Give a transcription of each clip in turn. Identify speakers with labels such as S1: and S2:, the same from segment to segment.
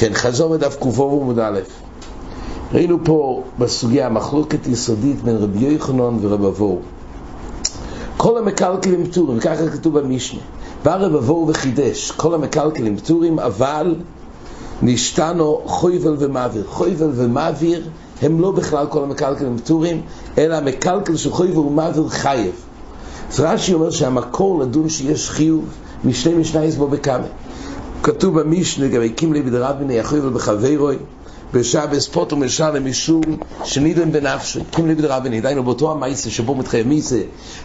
S1: כן, חזור בדף ק"ו עמוד א'. ראינו פה בסוגיה מחלוקת יסודית בין רבי יוחנן ורב אבוהו. כל המקלקלים פטורים, וככה כתוב במשנה. בא רב אבוהו וחידש, כל המקלקלים פטורים, אבל נשתנו חויבל ומעביר. חויבל ומעביר הם לא בכלל כל המקלקלים פטורים, אלא המקלקל של חויבל ומעביר חייב. אז רש"י אומר שהמקור לדון שיש חיוב משני משנייס בו בכמה. כתוב במשנה, גם הקים לי בדרביני יחויבל בחברוי, בשבס פוטו משלם משום שנידם בנפשי, הקים לי בדרביני, דיינו באותו המייסה שבו מתחייב מיסה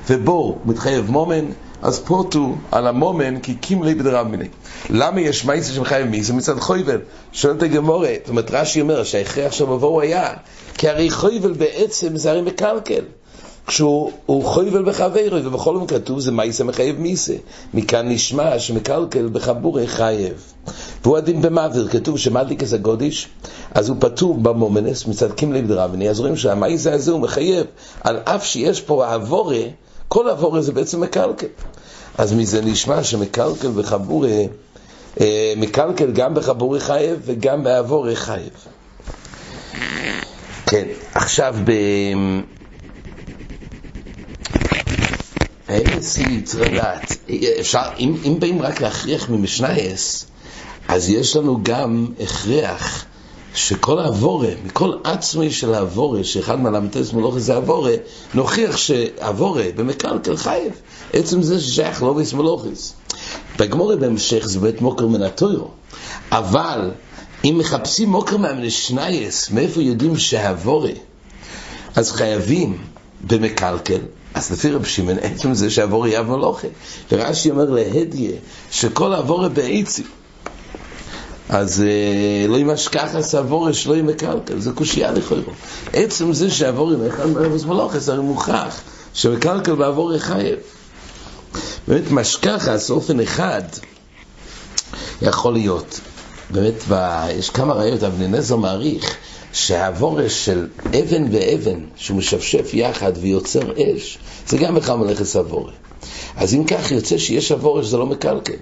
S1: ובו מתחייב מומן, אז פוטו על המומן כי הקים לי בדרביני. למה יש מייסה שמחייב מיסה? מצד חויבל, שואלת הגמורה, זאת אומרת רש"י אומר שההכרח בבואו היה, כי הרי חויבל בעצם זה הרי מקלקל. כשהוא חויבל בחברו, ובכל מקום כתוב זה מייסה מחייב מיסה. מכאן נשמע שמקלקל בחבורי חייב. והוא הדין במעביר, כתוב שמדליק הגודיש, אז הוא פטור במומנס מצד קימלי בדרבני, אז רואים שהמייסה הזה הוא מחייב, על אף שיש פה העבורה, כל העבורה זה בעצם מקלקל. אז מזה נשמע שמקלקל בחבורי, אה, מקלקל גם בחבורי חייב וגם בעבורי חייב. כן, עכשיו ב... האמסי צריך לדעת, אפשר, אם, אם באים רק להכריח ממשנייס, אז יש לנו גם הכרח שכל העבורה, מכל עצמי של העבורה, שאחד מהלמטס מלוכה זה העבורה, נוכיח שהעבורה במקלקל חייב, עצם זה ששייך לא ביס מלוכס. בגמורה בהמשך זה בית מוקר מן הטוירו, אבל אם מחפשים מוקר מהמשנייס, מאיפה יודעים שהעבורה, אז חייבים במקלקל, אז לפי רב שמעון, עצם זה שעבור יב מלוכה. ורש"י אומר להדיה, שכל עבור בעצי. אז אה, לא ימש ככה סבור שלא ימקלקל, זה קושייה לכאורה. עצם זה שעבור עם אחד מאבוס מלוכס, הרי מוכח שמקלקל בעבור חייב. באמת משכחס אופן אחד יכול להיות. באמת, יש כמה ראיות, אבני נזר מעריך שהבורש של אבן ואבן, שהוא משפשף יחד ויוצר אש, זה גם בכלל מלאכת אבורה. אז אם כך יוצא שיש אבורש זה לא מקלקל.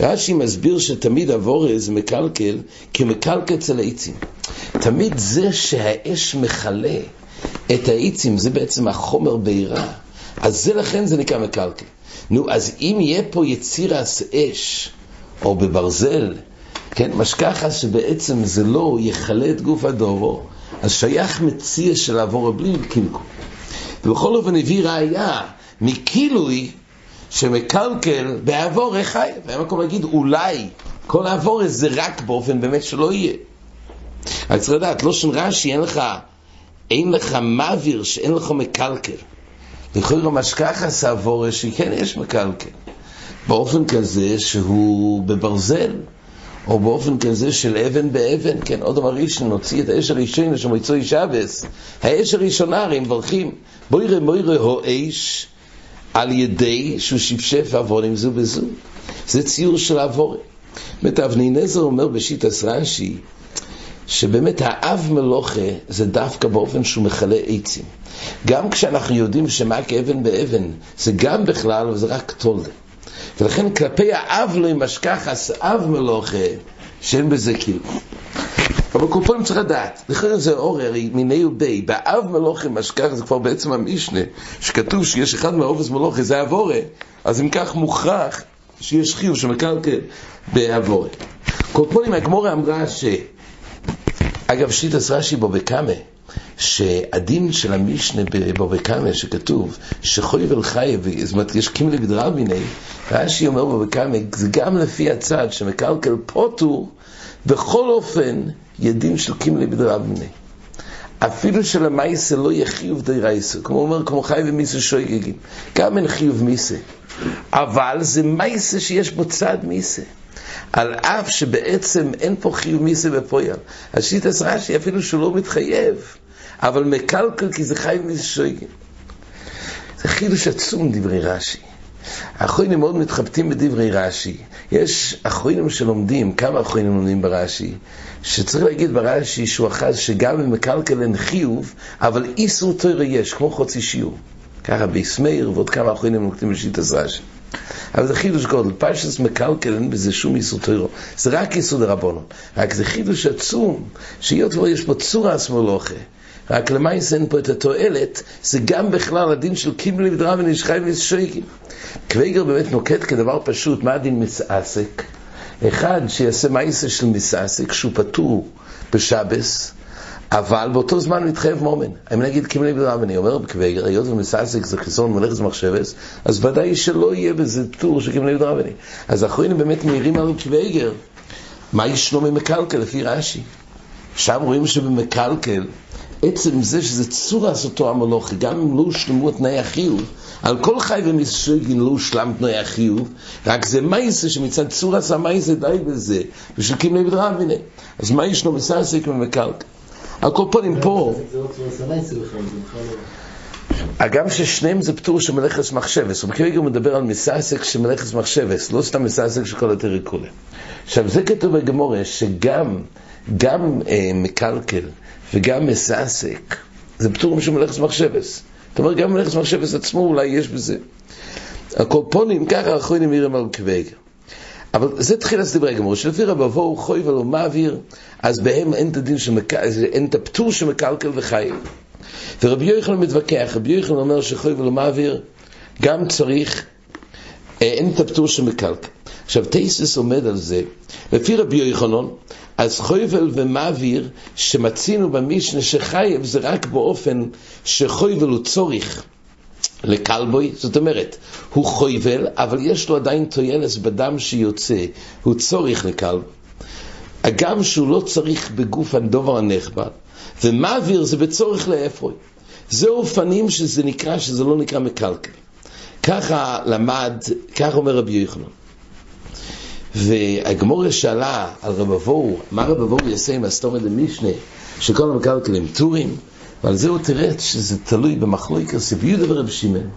S1: רש"י מסביר שתמיד אבורש זה מקלקל כמקלקל אצל העצים. תמיד זה שהאש מכלה את העצים, זה בעצם החומר בעירה. אז זה לכן זה נקרא מקלקל. נו, אז אם יהיה פה יציר אש, או בברזל, כן, משכחה שבעצם זה לא יכלה את גוף הדורו, אז שייך מציע של עבור בלי קינקו. ובכל אופן הביא ראייה מכילוי שמקלקל בעבור חי. והיה מקום להגיד אולי כל העבור זה רק באופן באמת שלא יהיה. אז צריך לדעת, לא שם רש"י, אין לך, אין לך מעביר שאין לך מקלקל. לכאורה משכחה סעבור שכן יש מקלקל. באופן כזה שהוא בברזל. או באופן כזה של אבן באבן, כן, עוד אמר ראשון, נוציא את האש הראשונה שמועצוי שבס. האש הראשונה, הרי מברכים, בוירה מוירה הו אש על ידי שהוא שפשף עוונים זו בזו. זה ציור של עבורי. באמת אבני נזר אומר בשיטס רש"י, שבאמת האב מלוכה זה דווקא באופן שהוא מכלה עצים. גם כשאנחנו יודעים שמה כאבן באבן, זה גם בכלל, וזה רק תולדה. ולכן כלפי האב לא ימשכח אב מלוכה, שאין בזה כאילו. אבל פעם צריך לדעת, לכן זה אור הרי מיני ובי, באב מלוכה משכח זה כבר בעצם המשנה, שכתוב שיש אחד מהאובס מלוכה, זה אבורה, אז אם כך מוכרח שיש חיוב שמקלקל באבורה. פעם הגמורה אמרה ש... אגב, שיטס רש"י בו בקמה, שהדין של המשנה בבקמה שכתוב שחויבל חי, זאת אומרת יש קימלי בדרביני, רש"י אומר בבקמה, זה גם לפי הצד שמקלקל פוטו, בכל אופן ידין של קימלי בדרביני. אפילו שלמייסה לא יהיה חיוב דיירייסה, כמו אומר, כמו חי ומיסה שויגגים, גם אין חיוב מיסה, אבל זה מייסה שיש בו צד מיסה. על אף שבעצם אין פה חיוב מיסה בפויל. השיטס רש"י אפילו שהוא לא מתחייב, אבל מקלקל כי זה חייב מיסה שויגים. זה חידוש עצום דברי רש"י. האחרונים מאוד מתחבטים בדברי רש"י. יש אחרונים שלומדים, כמה אחרונים לומדים ברש"י, שצריך להגיד ברש"י שהוא אחז שגם במקלקל אין חיוב, אבל איסור תוירה יש, כמו חוצי שיעור. ככה ביסמאיר ועוד כמה אחרונים נוקטים בשיטת רש"י. אבל זה חידוש גודל, פשטס מקלקל, אין בזה שום איסור טרור, זה רק איסור דרבנון, רק זה חידוש עצום, שהיות יש פה צורה שמאלוכה, רק למעשה אין פה את התועלת, זה גם בכלל הדין של קימלי ודרב ונשחי ושויקים. קוויגר באמת נוקט כדבר פשוט, מה הדין מסעסק? אחד שיעשה מעשה של מסעסק, שהוא פטור בשבס, אבל באותו זמן מתחייב מומן. אם נגיד קימלי ודרב, אני אומר בקוויגר, היות ומסעסק זה חיסון מלאכת מחשבס, אז ודאי שלא יהיה בזה טור של קימלי ודרב. אז האחרונים באמת מעירים על קוויגר, מה ישנו ממקלקל לפי רש"י? שם רואים שבמקלקל עצם זה שזה צורס אותו המלוכי, גם אם לא הושלמו תנאי החיוב, על כל חי ומסוגין לא הושלם תנאי החיוב, רק זה מייסה שמצד צורס המייסה די בזה, ושלקים לבד רביני. אז מה ישנו מסעסק ומקלק? על כל פנים פה... הגם ששניהם זה פטור של מלאכת מחשבס, ובכלל הוא מדבר על מסעסק של מלאכת מחשבס, לא סתם מסעסק של כל הטריקולה. עכשיו זה כתוב בגמורה, שגם גם אה, מקלקל וגם מסעסק, זה פטור משום מלאכת מחשבס. זאת אומרת, גם מלאכת מחשבס עצמו אולי יש בזה. הקורפונים, ככה האחרונים נראים על קוויגר. אבל זה תחילת דברי גמור, שלפי רבבו חוי ולא מעביר, אז בהם אין את הדין שמק... אין את הפטור שמקלקל וחי. ורבי יוחנן מתווכח, רבי יוחנן אומר שחוי ולא מעביר, גם צריך, אה, אין את הפטור שמקלקל. עכשיו טייסס עומד על זה, לפי רבי יוחנן, אז חויבל ומעביר שמצינו במשנה שחייב זה רק באופן שחויבל הוא צורך לקלבוי, זאת אומרת, הוא חויבל, אבל יש לו עדיין טוילס בדם שיוצא, הוא צורך לקלב. הגם שהוא לא צריך בגוף הדובר הנכבד, ומעביר זה בצורך לאפרוי. זה אופנים שזה נקרא, שזה לא נקרא מקלקל. ככה למד, כך אומר רבי יוחנן. והגמורה שאלה על רב אבוהו, מה רב אבוהו יעשה עם הסתומת למשנה, שכל המקלקלים טורים, ועל זה הוא תראה שזה תלוי במחלוקס רבי יהודה ורב שמעון.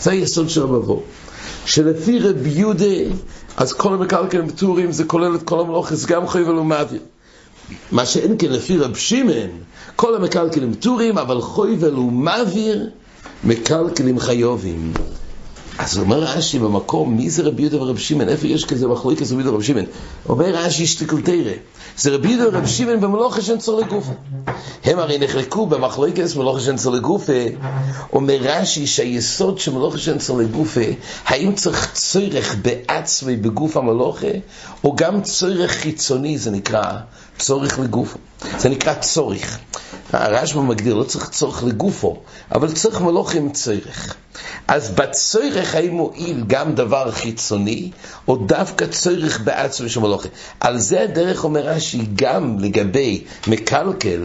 S1: זה היסוד של רב אבוהו. שלפי רב יהודה, אז כל המקלקלים טורים זה כולל את כל המלוכס, גם חייבל ומעביר. מה שאין כן לפי רב שמעון, כל המקלקלים טורים, אבל חייבל ומעביר, מקלקלים חיובים. אז אומר רש"י במקום, מי זה רבי יהודה ורב שמעון? איפה יש כזה מחלוקת רבי יהודה ורב שמעון? אומר רש"י תרא, זה רבי יהודה ורב שמעון במלוכה שאין צור לגופה. הם הרי נחלקו במחלוקת מלוכה שאין צור לגופה. אומר רש"י שהיסוד של מלוכה שאין צור לגופה, האם צריך צורך בעצמי בגוף המלוכה, או גם צורך חיצוני, זה נקרא צורך לגופו. זה נקרא צורך. הרשב"א מגדיר, לא צריך צורך לגופו, אבל צריך מלוכה עם צורך. אז בצורך האם מועיל גם דבר חיצוני, או דווקא צורך בעצמי של מלוכה. על זה הדרך אומר רש"י, גם לגבי מקלקל,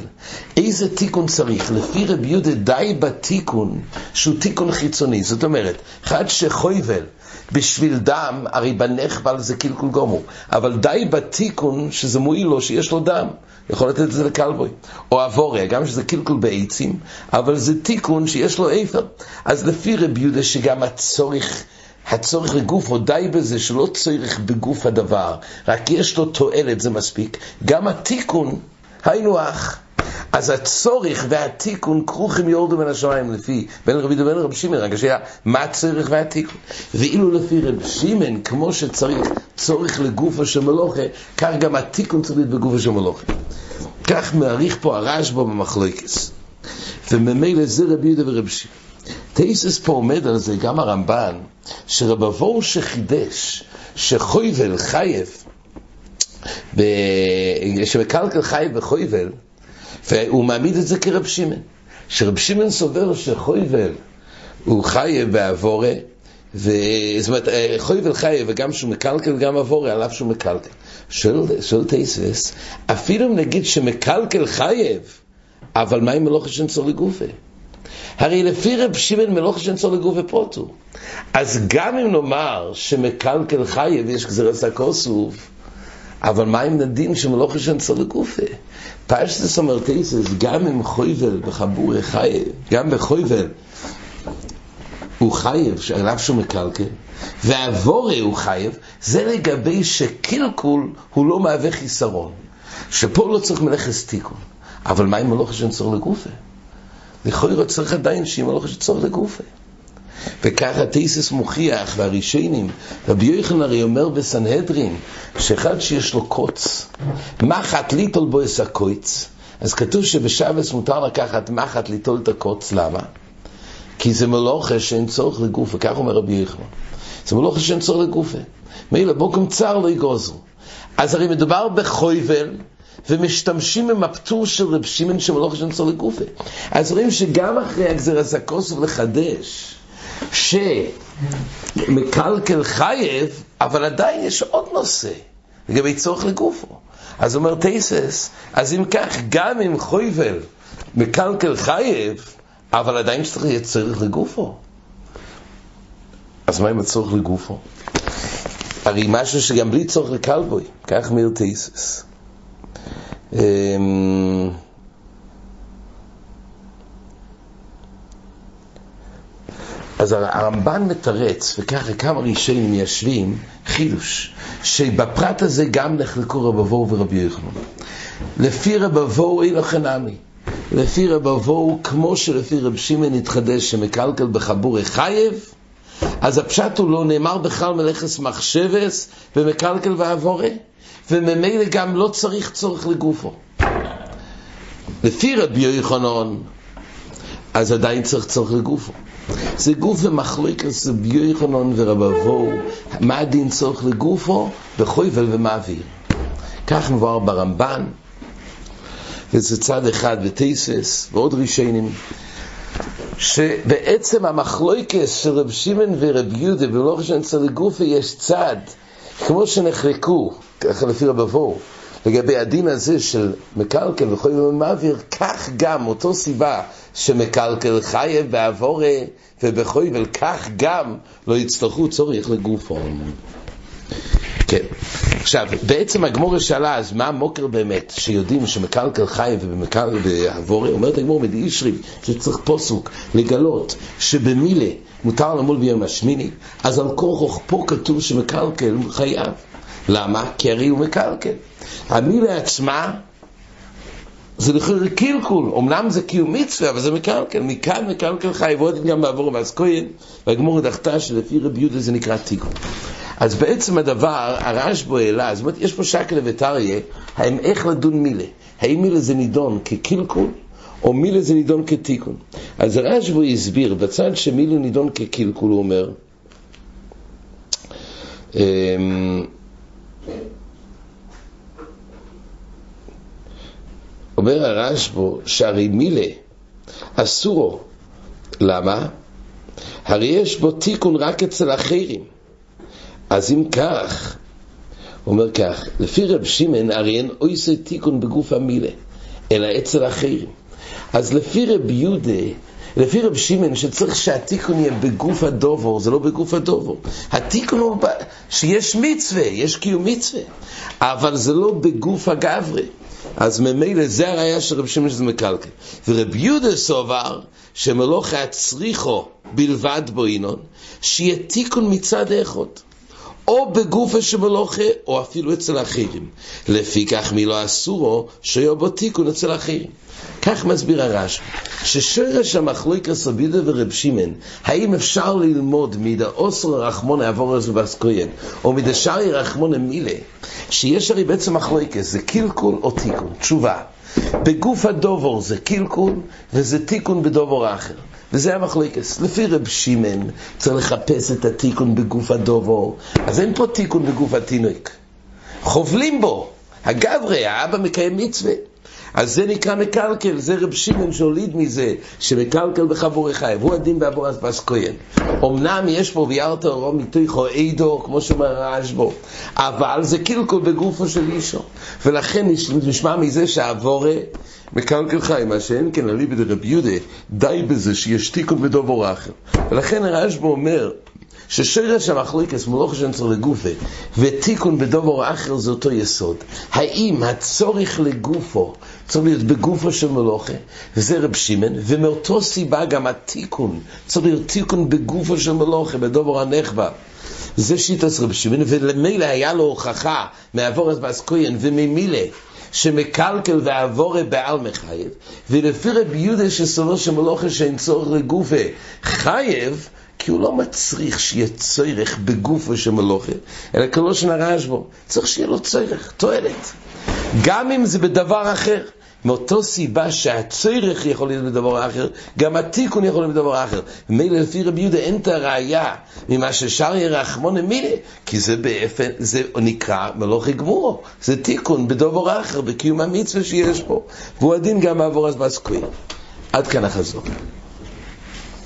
S1: איזה תיקון צריך? לפי רבי יהודה די בתיקון שהוא תיקון חיצוני. זאת אומרת, אחד שחויבל בשביל דם, הרי בנחבל זה קלקול גומור, אבל די בתיקון שזה מועיל לו שיש לו דם. יכול לתת את זה לקלבוי. או אבוריה, גם שזה קלקול בעצים, אבל זה תיקון שיש לו איפר. אז לפי רבי יהודה שגם הצורך, הצורך לגוף, או די בזה שלא צורך בגוף הדבר, רק יש לו תועלת, זה מספיק. גם התיקון, היינו אח. אז הצורך והתיקון כרוכים יורדו מן השמיים לפי בין רבי דוד ובין רבי שמעון, רק השאלה, מה הצורך והתיקון? ואילו לפי רבי שמעון, כמו שצריך צורך לגופו של מלוכה, כך גם התיקון צריך להיות בגופו של מלוכה. כך מעריך פה הרשב"א במחלוקס. וממילא זה רבי יהודה ורבי שמעון. תאיסס פה עומד על זה גם הרמב"ן, שרב אבור שחידש, שחויבל חייב, שמקלקל חייב בחויבל, והוא מעמיד את זה כרב שמעון. שרב שמעון סובר שחויבל הוא חייב בעבורה, ו... זאת אומרת, אה, חויבל חייב וגם שהוא מקלקל גם עבורה, על אף שהוא מקלקל. שואל תייסס, אפילו אם נגיד שמקלקל חייב, אבל מה עם מלוכה שנצור לגופה? הרי לפי רב שמעון מלוכה שנצור לגופה פוטו. אז גם אם נאמר שמקלקל חייב יש גזירת הכוסוף, אבל מה עם נדין שמלוכה שנצור לגופה? פשטס אומר תייסס, גם אם חויבל בחבור חייב, גם בחויבל הוא חייב, עליו שהוא מקלקל, והבורא הוא חייב, זה לגבי שקלקול הוא לא מהווה חיסרון. שפה לא צריך מלאכת תיקון. אבל מה אם מלאכה צורך לגופה? לכאורה צריך עדיין שיהיה מלאכה שצורך לגופה. וככה תייסס מוכיח, והראשונים, רבי יוחנן הרי אומר בסנהדרין, שאחד שיש לו קוץ, מחט ליטול בו את הקוץ, אז כתוב שבשבס מותר לקחת מחט ליטול את הקוץ, למה? כי זה מלוכה שאין צורך לגופה, כך אומר רבי יוחנן. זה מלוכה שאין צורך לגופה. מילא בוקם צר לא יגוזו. אז הרי מדובר בחויבל, ומשתמשים עם הפטור של רב שמעון שמלוכה שאין צורך לגופה. אז רואים שגם אחרי הגזירת הכוסף לחדש, שמקלקל חייב, אבל עדיין יש עוד נושא, לגבי צורך לגופו. אז אומר תייסס, אז אם כך, גם אם חויבל מקלקל חייב, אבל עדיין יהיה צורך לגופו. אז מה עם הצורך לגופו? הרי משהו שגם בלי צורך לקלבוי, כך מיר תייסס. אז הרמב"ן מתרץ, וככה כמה ראשונים מיישבים, חידוש, שבפרט הזה גם נחלקו רבבו ורבי יוחנן. לפי רבבו אין לכן עמי. לפי רבבו, כמו שלפי רב שמעון התחדש שמקלקל בחבורי חייב, אז הפשט הוא לא נאמר בכלל מלאכס מחשבס ומקלקל ועבורה, וממילא גם לא צריך צורך לגופו. לפי רבי יוחנן, אז עדיין צריך צורך לגופו. זה גוף זה ביוחנן ורבבו, מה הדין צורך לגופו? בחויבל ומעביר. כך מבואר ברמב"ן, וזה צד אחד בתייסס, ועוד רישיינים, שבעצם המחלוקס של רב שמעון ורב יהודה ולא חשבון אצל לגופו יש צד, כמו שנחלקו, ככה לפי רבבו, לגבי הדין הזה של מקלקל וחוי ומעביר, כך גם, אותו סיבה שמקלקל חייב בעבורה ובחוי, כך גם לא יצטרכו צורך לגופו. כן. עכשיו, בעצם הגמור שאלה, אז מה המוקר באמת, שיודעים שמקלקל חי ובמקלקל בעבורה, אומרת הגמור מדאישרי, שצריך פוסוק לגלות שבמילה מותר למול ביום השמיני, אז על כורחו פה כתוב שמקלקל חייב. למה? כי הרי הוא מקלקל. המילה עצמה זה לכאורה קלקול, אמנם זה קיום מצווה, אבל זה מקלקל, מכאן מקלקל חי, ועוד גם בעבור ואז כהן, והגמור דחתה שלפי רבי יהודה זה נקרא תיקון. אז בעצם הדבר, הרשב"א העלה, זאת אומרת, יש פה שקל וטריה, האם איך לדון מילה? האם מילה זה נידון כקלקול, או מילה זה נידון כתיקון? אז הרשב"א הסביר, בצד שמילה נידון כקלקול, הוא אומר, אמ, אומר הרשב"א שהרי מילה אסורו, למה? הרי יש בו תיקון רק אצל אחרים. אז אם כך, הוא אומר כך, לפי רב שמעון הרי אין אויסי תיקון בגוף המילה, אלא אצל אחרים. אז לפי רב יהודה, לפי רב שמעון שצריך שהתיקון יהיה בגוף הדובור, זה לא בגוף הדובור. התיקון הוא שיש מצווה, יש קיום מצווה, אבל זה לא בגוף הגברי. אז ממילא זה הראייה של רב שמעון שזה מקלקל. ורב יהודה סובר שמלוך הצריחו בלבד בו ינון, שיהיה תיקון מצד האחות. או בגופה שמלוכה, או אפילו אצל אחרים. לפי כך מי לא אסורו, שיהיה בו תיקון אצל אחרים. כך מסביר הרש"י, ששרש המחלוקס רבידה ורב שמעון, האם אפשר ללמוד מידה אוסר רחמון העבור הזה בסקוין, או מידה שרי רחמון המילה, שיש הרי בעצם מחלוקס, זה קלקול או תיקון, תשובה. בגוף הדובור זה קלקול, וזה תיקון בדובור אחר. וזה המחלוקס. לפי רב שמעון צריך לחפש את התיקון בגוף הדובו, אז אין פה תיקון בגוף התינוק. חובלים בו. הגברי, האבא מקיים מצווה. אז זה נקרא מקלקל, זה רב שמעון שהוליד מזה, שמקלקל בחבורי חייב, הוא הדין באבורס בס כהן. אמנם יש פה ויארת אורו מתוכו עדו, כמו שאומר הרשב"א, אבל זה קלקול בגופו של אישו. ולכן נשמע מזה שהאבורה מקלקל חי, מה שאין כן אליבא דרב יהודה, די בזה שיש תיקון בדובור אחר. ולכן הרשב"א אומר, ששרש המחלוקס מלוך שנצר לגופה ותיקון בדובור אחר זה אותו יסוד. האם הצורך לגופו צריך להיות בגופו של מלוכה, וזה רב שמעון, ומאותו סיבה גם התיקון צריך להיות תיקון בגופו של מלוכה, בדובור הנכבה. זה שיטת רב שמעון, ולמילא היה לו הוכחה מעבור את באסקוין וממילה שמקלקל ועבורה בעל מחייב, ולפי רבי יהודה שסובר שמלוכה שאין צורך לגופה חייב, כי הוא לא מצריך שיהיה צורך בגופו של מלוכה, אלא כלא שנרעש בו. צריך שיהיה לו צורך, תועלת. גם אם זה בדבר אחר. מאותו סיבה שהצורך יכול להיות בדבר אחר, גם התיקון יכול להיות בדבר אחר. מילא לפי רבי יהודה אין את הראייה ממה ששר ירחמון מילא, כי זה באפן, זה נקרא מלוכי גמורו, זה תיקון בדבר אחר, בקיום המצווה שיש פה. והוא הדין גם בעבור אז בסקוויר. עד כאן החזור.